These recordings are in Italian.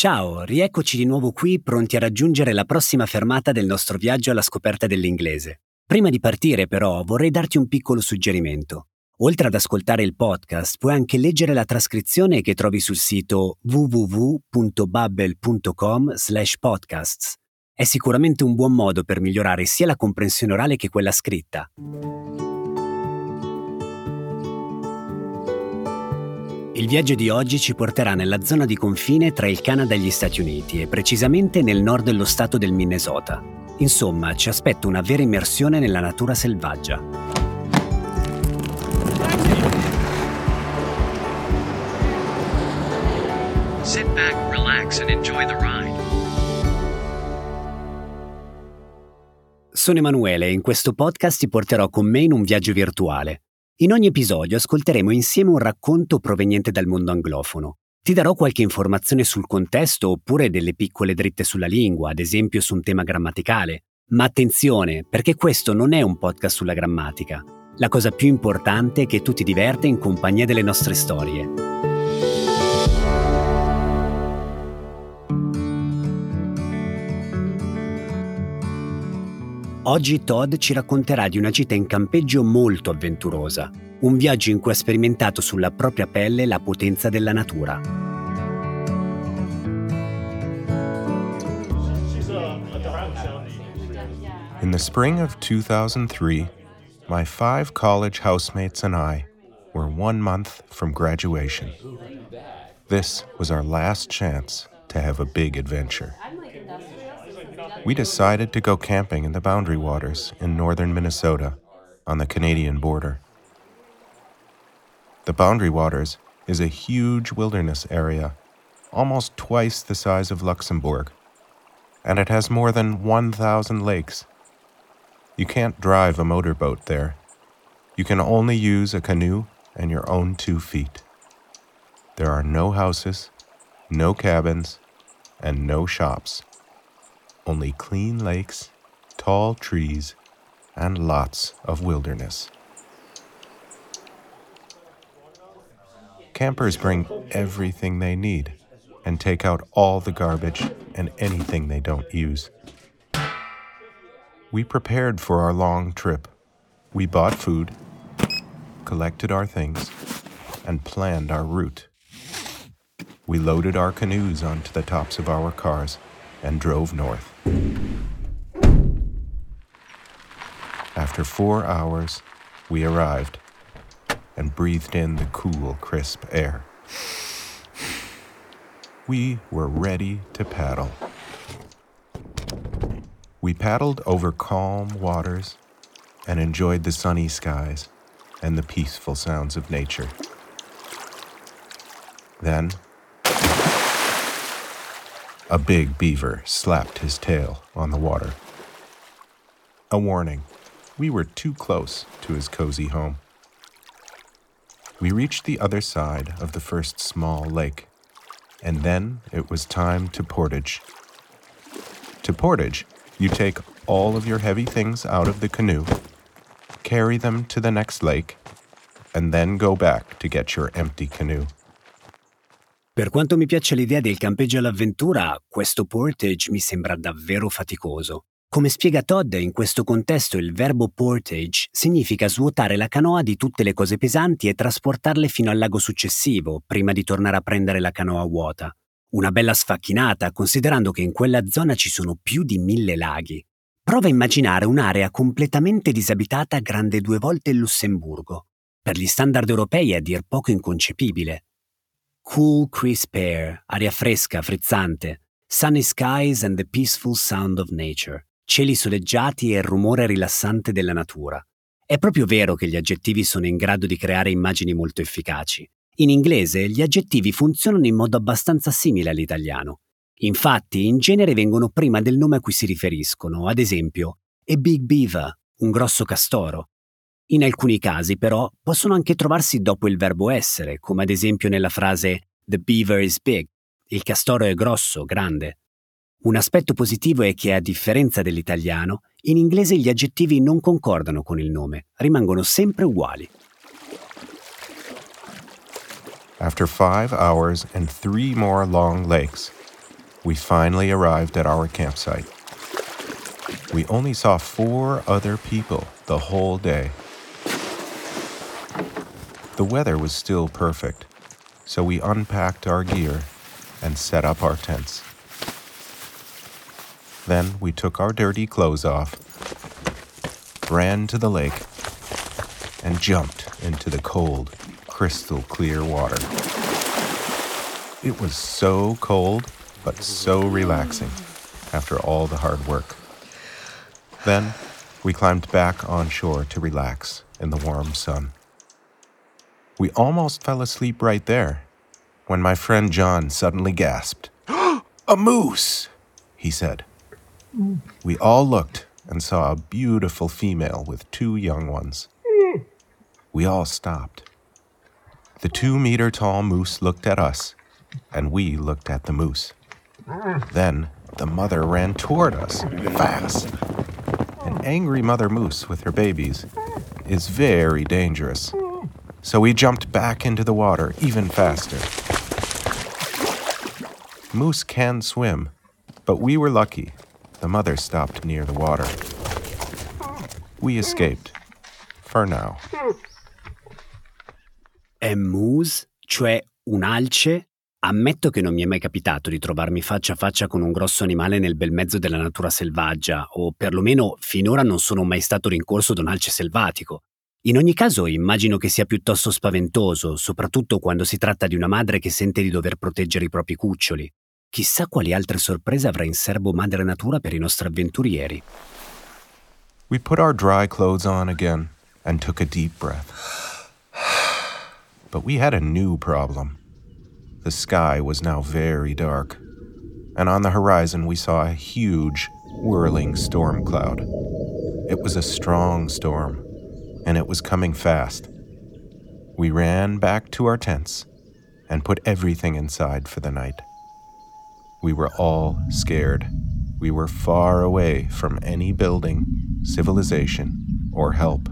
Ciao, rieccoci di nuovo qui pronti a raggiungere la prossima fermata del nostro viaggio alla scoperta dell'inglese. Prima di partire però vorrei darti un piccolo suggerimento. Oltre ad ascoltare il podcast, puoi anche leggere la trascrizione che trovi sul sito www.babbel.com podcasts. È sicuramente un buon modo per migliorare sia la comprensione orale che quella scritta. Il viaggio di oggi ci porterà nella zona di confine tra il Canada e gli Stati Uniti e precisamente nel nord dello stato del Minnesota. Insomma, ci aspetta una vera immersione nella natura selvaggia. Sit back, relax and enjoy the ride. Sono Emanuele e in questo podcast ti porterò con me in un viaggio virtuale in ogni episodio ascolteremo insieme un racconto proveniente dal mondo anglofono. Ti darò qualche informazione sul contesto oppure delle piccole dritte sulla lingua, ad esempio su un tema grammaticale. Ma attenzione, perché questo non è un podcast sulla grammatica. La cosa più importante è che tu ti diverta in compagnia delle nostre storie. Oggi Todd ci racconterà di una gita in campeggio molto avventurosa, un viaggio in cui ha sperimentato sulla propria pelle la potenza della natura. In the spring of 2003, my five college housemates and I were one month from graduation. This was our last chance to have a big adventure we decided to go camping in the Boundary Waters in northern Minnesota on the Canadian border. The Boundary Waters is a huge wilderness area, almost twice the size of Luxembourg, and it has more than 1,000 lakes. You can't drive a motorboat there. You can only use a canoe and your own two feet. There are no houses, no cabins, and no shops only clean lakes, tall trees, and lots of wilderness. Campers bring everything they need and take out all the garbage and anything they don't use. We prepared for our long trip. We bought food, collected our things, and planned our route. We loaded our canoes onto the tops of our cars and drove north. After four hours, we arrived and breathed in the cool, crisp air. We were ready to paddle. We paddled over calm waters and enjoyed the sunny skies and the peaceful sounds of nature. Then a big beaver slapped his tail on the water. A warning we were too close to his cozy home. We reached the other side of the first small lake, and then it was time to portage. To portage, you take all of your heavy things out of the canoe, carry them to the next lake, and then go back to get your empty canoe. Per quanto mi piace l'idea del campeggio all'avventura, questo portage mi sembra davvero faticoso. Come spiega Todd, in questo contesto il verbo portage significa svuotare la canoa di tutte le cose pesanti e trasportarle fino al lago successivo, prima di tornare a prendere la canoa vuota. Una bella sfacchinata, considerando che in quella zona ci sono più di mille laghi. Prova a immaginare un'area completamente disabitata grande due volte il Lussemburgo. Per gli standard europei è a dir poco inconcepibile. Cool, crisp air, aria fresca, frizzante, sunny skies and the peaceful sound of nature, cieli soleggiati e il rumore rilassante della natura. È proprio vero che gli aggettivi sono in grado di creare immagini molto efficaci. In inglese gli aggettivi funzionano in modo abbastanza simile all'italiano. Infatti, in genere vengono prima del nome a cui si riferiscono, ad esempio, a big beaver, un grosso castoro, in alcuni casi, però, possono anche trovarsi dopo il verbo essere, come ad esempio nella frase The beaver is big, il castoro è grosso, grande. Un aspetto positivo è che, a differenza dell'italiano, in inglese gli aggettivi non concordano con il nome, rimangono sempre uguali. After five hours and three more long lakes, we finally arrived at our campsite. We only saw four other people the whole day. The weather was still perfect, so we unpacked our gear and set up our tents. Then we took our dirty clothes off, ran to the lake, and jumped into the cold, crystal clear water. It was so cold, but so relaxing after all the hard work. Then we climbed back on shore to relax in the warm sun. We almost fell asleep right there when my friend John suddenly gasped. a moose, he said. We all looked and saw a beautiful female with two young ones. We all stopped. The two meter tall moose looked at us, and we looked at the moose. Then the mother ran toward us fast. An angry mother moose with her babies is very dangerous, so we jumped back into the water even faster. Moose can swim, but we were lucky the mother stopped near the water. We escaped. For now. È moose, cioè un alce? Ammetto che non mi è mai capitato di trovarmi faccia a faccia con un grosso animale nel bel mezzo della natura selvaggia, o perlomeno finora non sono mai stato rincorso da un alce selvatico. In ogni caso immagino che sia piuttosto spaventoso, soprattutto quando si tratta di una madre che sente di dover proteggere i propri cuccioli. Chissà quali altre sorprese avrà in serbo Madre Natura per i nostri avventurieri. We put our dry clothes on again and took a deep breath. But we had a new problem. The sky was now very dark, and on the horizon we saw a huge, whirling storm cloud. It was a strong storm, and it was coming fast. We ran back to our tents and put everything inside for the night. We were all scared. We were far away from any building, civilization, or help.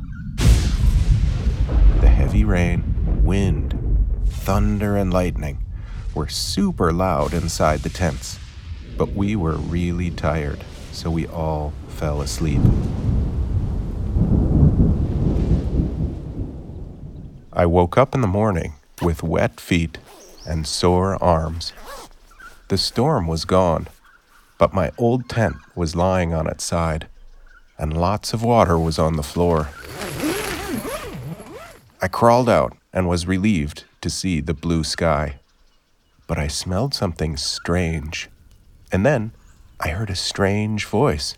The heavy rain, wind, thunder, and lightning were super loud inside the tents, but we were really tired, so we all fell asleep. I woke up in the morning with wet feet and sore arms. The storm was gone, but my old tent was lying on its side, and lots of water was on the floor. I crawled out and was relieved to see the blue sky. But I smelled something strange. And then I heard a strange voice.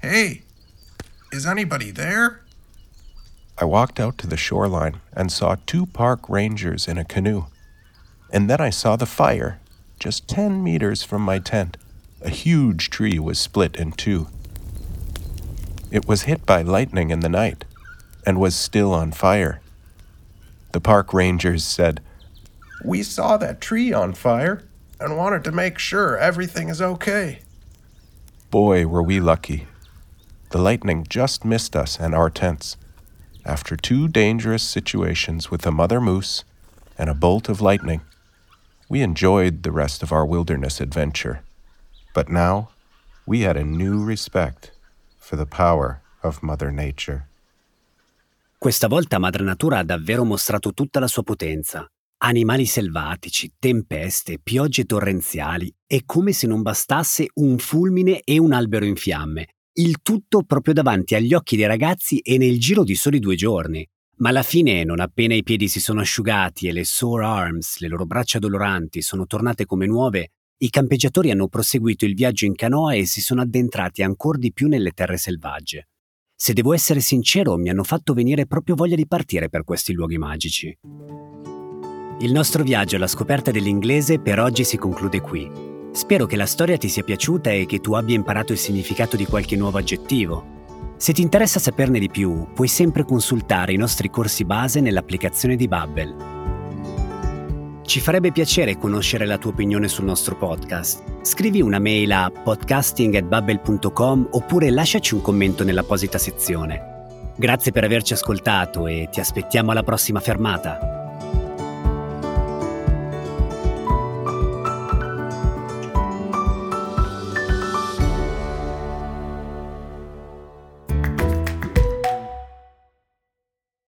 Hey, is anybody there? I walked out to the shoreline and saw two park rangers in a canoe. And then I saw the fire just 10 meters from my tent, a huge tree was split in two. It was hit by lightning in the night and was still on fire. The park rangers said, We saw that tree on fire and wanted to make sure everything is okay. Boy, were we lucky. The lightning just missed us and our tents. After two dangerous situations with a mother moose and a bolt of lightning, we enjoyed the rest of our wilderness adventure, but now we had a new respect for the power of Mother Nature. Questa volta Madre Natura ha davvero mostrato tutta la sua potenza. Animali selvatici, tempeste, piogge torrenziali e come se non bastasse un fulmine e un albero in fiamme. Il tutto proprio davanti agli occhi dei ragazzi e nel giro di soli due giorni. Ma alla fine, non appena i piedi si sono asciugati e le sore arms, le loro braccia doloranti, sono tornate come nuove, i campeggiatori hanno proseguito il viaggio in canoa e si sono addentrati ancora di più nelle terre selvagge. Se devo essere sincero, mi hanno fatto venire proprio voglia di partire per questi luoghi magici. Il nostro viaggio alla scoperta dell'inglese per oggi si conclude qui. Spero che la storia ti sia piaciuta e che tu abbia imparato il significato di qualche nuovo aggettivo. Se ti interessa saperne di più, puoi sempre consultare i nostri corsi base nell'applicazione di Bubble. Ci farebbe piacere conoscere la tua opinione sul nostro podcast. Scrivi una mail a podcasting.bubble.com oppure lasciaci un commento nell'apposita sezione. Grazie per averci ascoltato e ti aspettiamo alla prossima fermata.